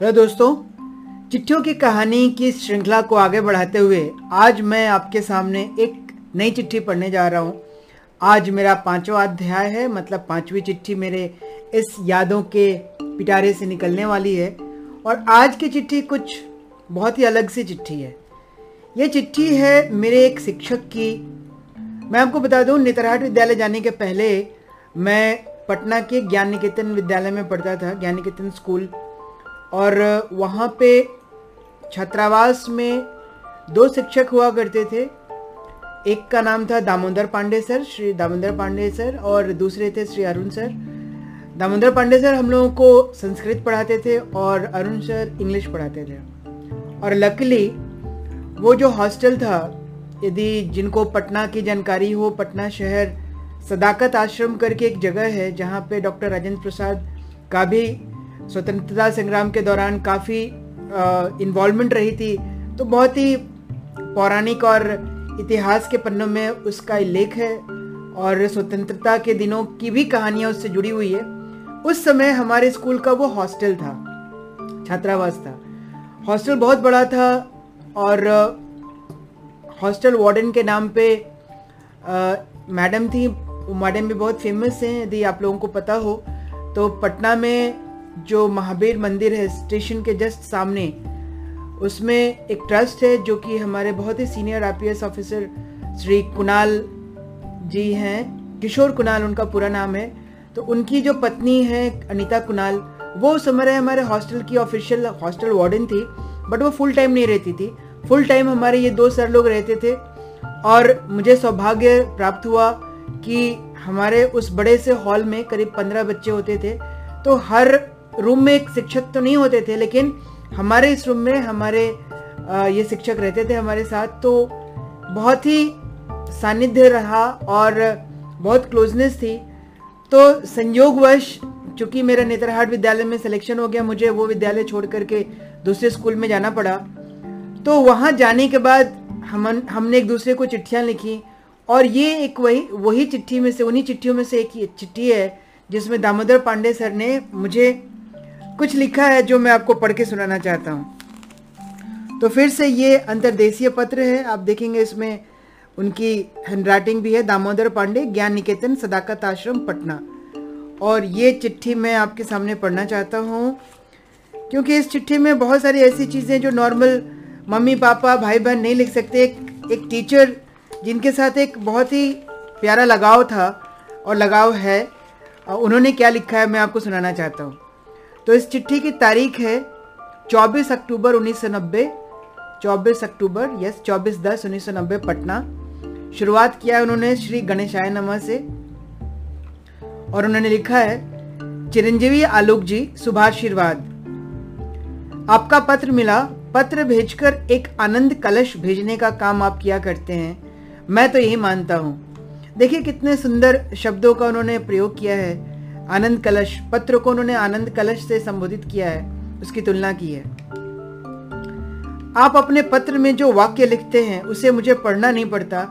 Hello दोस्तों, चिट्ठियों की कहानी की श्रृंखला को आगे बढ़ाते हुए आज मैं आपके सामने एक नई चिट्ठी पढ़ने जा रहा हूँ। आज मेरा पांचवा अध्याय है मतलब पांचवी चिट्ठी मेरे इस यादों के पिटारे से निकलने वाली है। और आज की चिट्ठी कुछ बहुत ही अलग सी चिट्ठी है। ये चिट्ठी है मेरे एक शिक्षक की। मैं आपको बता दूँ, नेतरहाट विद्यालय जाने के पहले मैं पटना के ज्ञान निकेतन विद्यालय में पढ़ता था, ज्ञान निकेतन स्कूल। और वहाँ पे छात्रावास में दो शिक्षक हुआ करते थे। एक का नाम था दामोदर पांडे सर, श्री दामोदर पांडे सर, और दूसरे थे श्री अरुण सर। दामोदर पांडे सर हम लोगों को संस्कृत पढ़ाते थे और अरुण सर इंग्लिश पढ़ाते थे। और लकली, वो जो हॉस्टल था, यदि जिनको पटना की जानकारी हो, पटना शहर सदाकत आश्रम करके एक जगह है, जहाँ पे डॉक्टर राजेंद्र प्रसाद का भी स्वतंत्रता संग्राम के दौरान काफ़ी इन्वॉल्वमेंट रही थी। तो बहुत ही पौराणिक और इतिहास के पन्नों में उसका लेख है और स्वतंत्रता के दिनों की भी कहानियाँ उससे जुड़ी हुई है। उस समय हमारे स्कूल का वो हॉस्टल था, छात्रावास था। हॉस्टल बहुत बड़ा था और हॉस्टल वार्डन के नाम पे मैडम थी मैडम भी बहुत फ़ेमस हैं, यदि आप लोगों को पता हो। तो पटना में जो महावीर मंदिर है स्टेशन के जस्ट सामने, उसमें एक ट्रस्ट है जो कि हमारे बहुत ही senior IPS officer Shri Kunal ji हैं, किशोर कुणाल उनका पूरा नाम है तो उनकी जो पत्नी है, अनीता कुणाल, वो उस समय हमारे हॉस्टल की ऑफिशियल हॉस्टल वार्डन थी बट वो फुल टाइम नहीं रहती थी। फुल टाइम हमारे ये दो सर लोग रहते थे और मुझे सौभाग्य प्राप्त हुआ कि हमारे उस बड़े से हॉल में करीब पंद्रह बच्चे होते थे तो हर रूम में एक शिक्षक तो नहीं होते थे, लेकिन हमारे इस रूम में हमारे ये शिक्षक रहते थे हमारे साथ तो बहुत ही सानिध्य रहा और बहुत क्लोजनेस थी। तो संयोगवश, चूँकि मेरा नेत्रहाट विद्यालय में सिलेक्शन हो गया, मुझे वो विद्यालय छोड़ करके दूसरे स्कूल में जाना पड़ा। तो वहाँ जाने के बाद हम हमने एक दूसरे को चिट्ठियाँ लिखी, और ये एक वही वही चिट्ठी में से, उन्हीं चिट्ठियों में से एक चिट्ठी है, जिसमें दामोदर पांडे सर ने मुझे कुछ लिखा है जो मैं आपको पढ़ के सुनाना चाहता हूँ। तो फिर से ये अंतर्देशीय पत्र है, आप देखेंगे इसमें उनकी हैंडराइटिंग भी है। दामोदर पांडे ज्ञान निकेतन सदाकत आश्रम, पटना। और ये चिट्ठी मैं आपके सामने पढ़ना चाहता हूँ, क्योंकि इस चिट्ठी में बहुत सारी ऐसी चीज़ें जो नॉर्मल मम्मी, पापा भाई बहन नहीं लिख सकते। एक एक टीचर जिनके साथ एक बहुत ही प्यारा लगाव था और लगाव है उन्होंने क्या लिखा है मैं आपको सुनाना चाहता हूँ। तो इस चिट्ठी की तारीख है 24 अक्टूबर 1990 24 अक्टूबर यस 24 दस 1990 पटना। शुरुआत किया है उन्होंने श्री गणेशाय नमा से। और उन्होंने लिखा है, चिरंजीवी आलोक जी, शुभाशीर्वाद। आपका पत्र मिला, पत्र भेजकर एक आनंद कलश भेजने का काम आप किया करते हैं, मैं तो यही मानता हूँ। देखिए कितने सुंदर शब्दों का उन्होंने प्रयोग किया है। आनंद कलश पत्र को उन्होंने आनंद कलश से संबोधित किया है उसकी तुलना की है। आप अपने पत्र में जो वाक्य लिखते हैं उसे मुझे पढ़ना नहीं पड़ता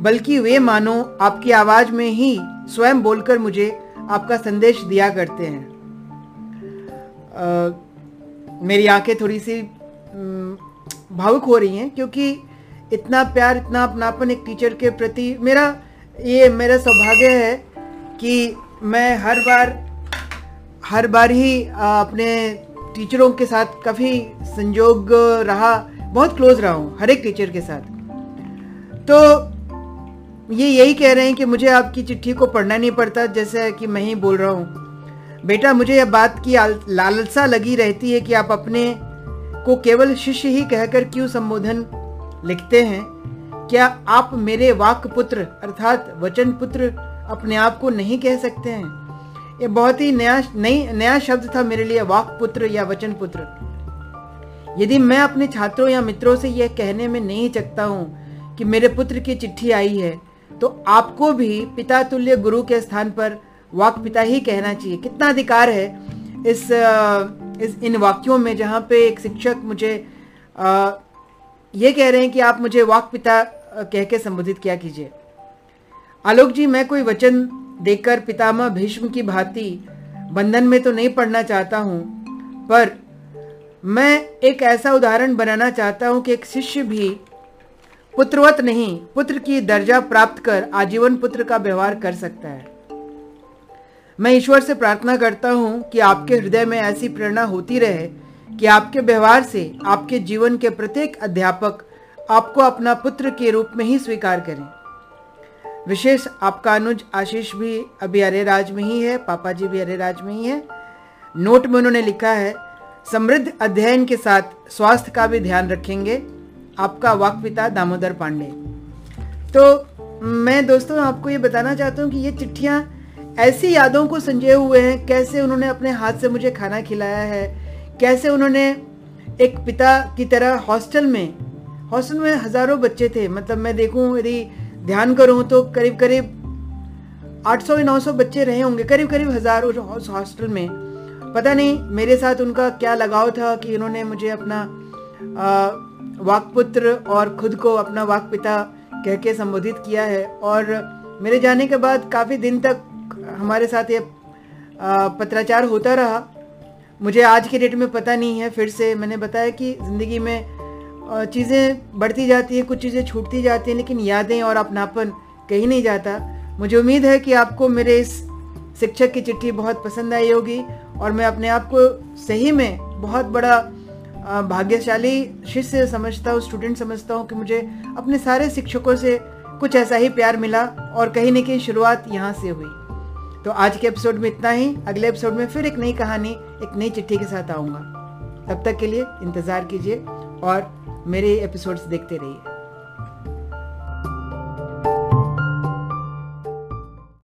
बल्कि वे मानो आपकी आवाज़ में ही स्वयं बोलकर मुझे आपका संदेश दिया करते हैं। आ, मेरी आँखें थोड़ी सी भावुक हो रही हैं क्योंकि इतना प्यार इतना अपनापन एक टीचर के प्रति मेरा ये मेरा सौभाग्य है कि मैं हर बार हर बार ही अपने टीचरों के साथ काफ़ी संजोग रहा, बहुत क्लोज रहा हूँ, हर एक टीचर के साथ। तो ये यही कह रहे हैं कि मुझे आपकी चिट्ठी को पढ़ना नहीं पड़ता, जैसे कि मैं ही बोल रहा हूँ। बेटा, मुझे यह बात की लालसा लगी रहती है कि आप अपने को केवल शिष्य ही कहकर क्यों संबोधन लिखते हैं? क्या आप मेरे वाक पुत्र अर्थात वचन पुत्र अपने आप को नहीं कह सकते हैं। ये बहुत ही नया नई नया शब्द था मेरे लिए वाक पुत्र या वचन पुत्र यदि मैं अपने छात्रों या मित्रों से यह कहने में नहीं चकता हूँ कि मेरे पुत्र की चिट्ठी आई है तो आपको भी पिता तुल्य गुरु के स्थान पर वाक पिता ही कहना चाहिए। कितना अधिकार है इस इस इन वाक्यों में जहाँ पे एक शिक्षक मुझे आ, ये कह रहे हैं कि आप मुझे वाक पिता कह के संबोधित किया कीजिए। आलोक जी, मैं कोई वचन देकर पितामह भीष्म की भांति बंधन में तो नहीं पढ़ना चाहता हूँ, पर मैं एक ऐसा उदाहरण बनाना चाहता हूँ कि एक शिष्य भी पुत्रवत नहीं, पुत्र की दर्जा प्राप्त कर आजीवन पुत्र का व्यवहार कर सकता है। मैं ईश्वर से प्रार्थना करता हूँ कि आपके हृदय में ऐसी प्रेरणा होती रहे कि आपके व्यवहार से आपके जीवन के प्रत्येक अध्यापक आपको अपना पुत्र के रूप में ही स्वीकार करें। विशेष आपका अनुज आशीष भी अभी अरे राज में ही है, पापा जी भी अरे राज में ही है। नोट में उन्होंने लिखा है, समृद्ध अध्ययन के साथ स्वास्थ्य का भी ध्यान रखेंगे। आपका वाक पिता दामोदर पांडे। तो मैं दोस्तों आपको ये बताना चाहता हूँ कि ये चिट्ठियाँ ऐसी यादों को संजय हुए हैं, कैसे उन्होंने अपने हाथ से मुझे खाना खिलाया है, कैसे उन्होंने एक पिता की तरह हॉस्टल में हॉस्टल में हज़ारों बच्चे थे मतलब मैं देखूँ यदि ध्यान करूँ तो करीब करीब 800 या 900 बच्चे रहे होंगे, करीब करीब हज़ार उस हॉस्टल में। पता नहीं मेरे साथ उनका क्या लगाव था कि उन्होंने मुझे अपना वाकपुत्र और खुद को अपना वाक पिता कह के संबोधित किया है। और मेरे जाने के बाद काफ़ी दिन तक हमारे साथ ये पत्राचार होता रहा। मुझे आज के डेट में पता नहीं है, फिर से मैंने बताया कि ज़िंदगी में चीज़ें बढ़ती जाती हैं, कुछ चीज़ें छूटती जाती हैं, लेकिन यादें और अपनापन कहीं नहीं जाता। मुझे उम्मीद है कि आपको मेरे इस शिक्षक की चिट्ठी बहुत पसंद आई होगी और मैं अपने आप को सही में बहुत बड़ा भाग्यशाली शिष्य समझता हूँ स्टूडेंट समझता हूँ कि मुझे अपने सारे शिक्षकों से कुछ ऐसा ही प्यार मिला और कहीं ना कहीं शुरुआत यहाँ से हुई। तो आज के एपिसोड में इतना ही। अगले एपिसोड में फिर एक नई कहानी, एक नई चिट्ठी के साथ आऊँगा। तब तक के लिए इंतज़ार कीजिए और मेरे एपिसोड्स देखते रहिए।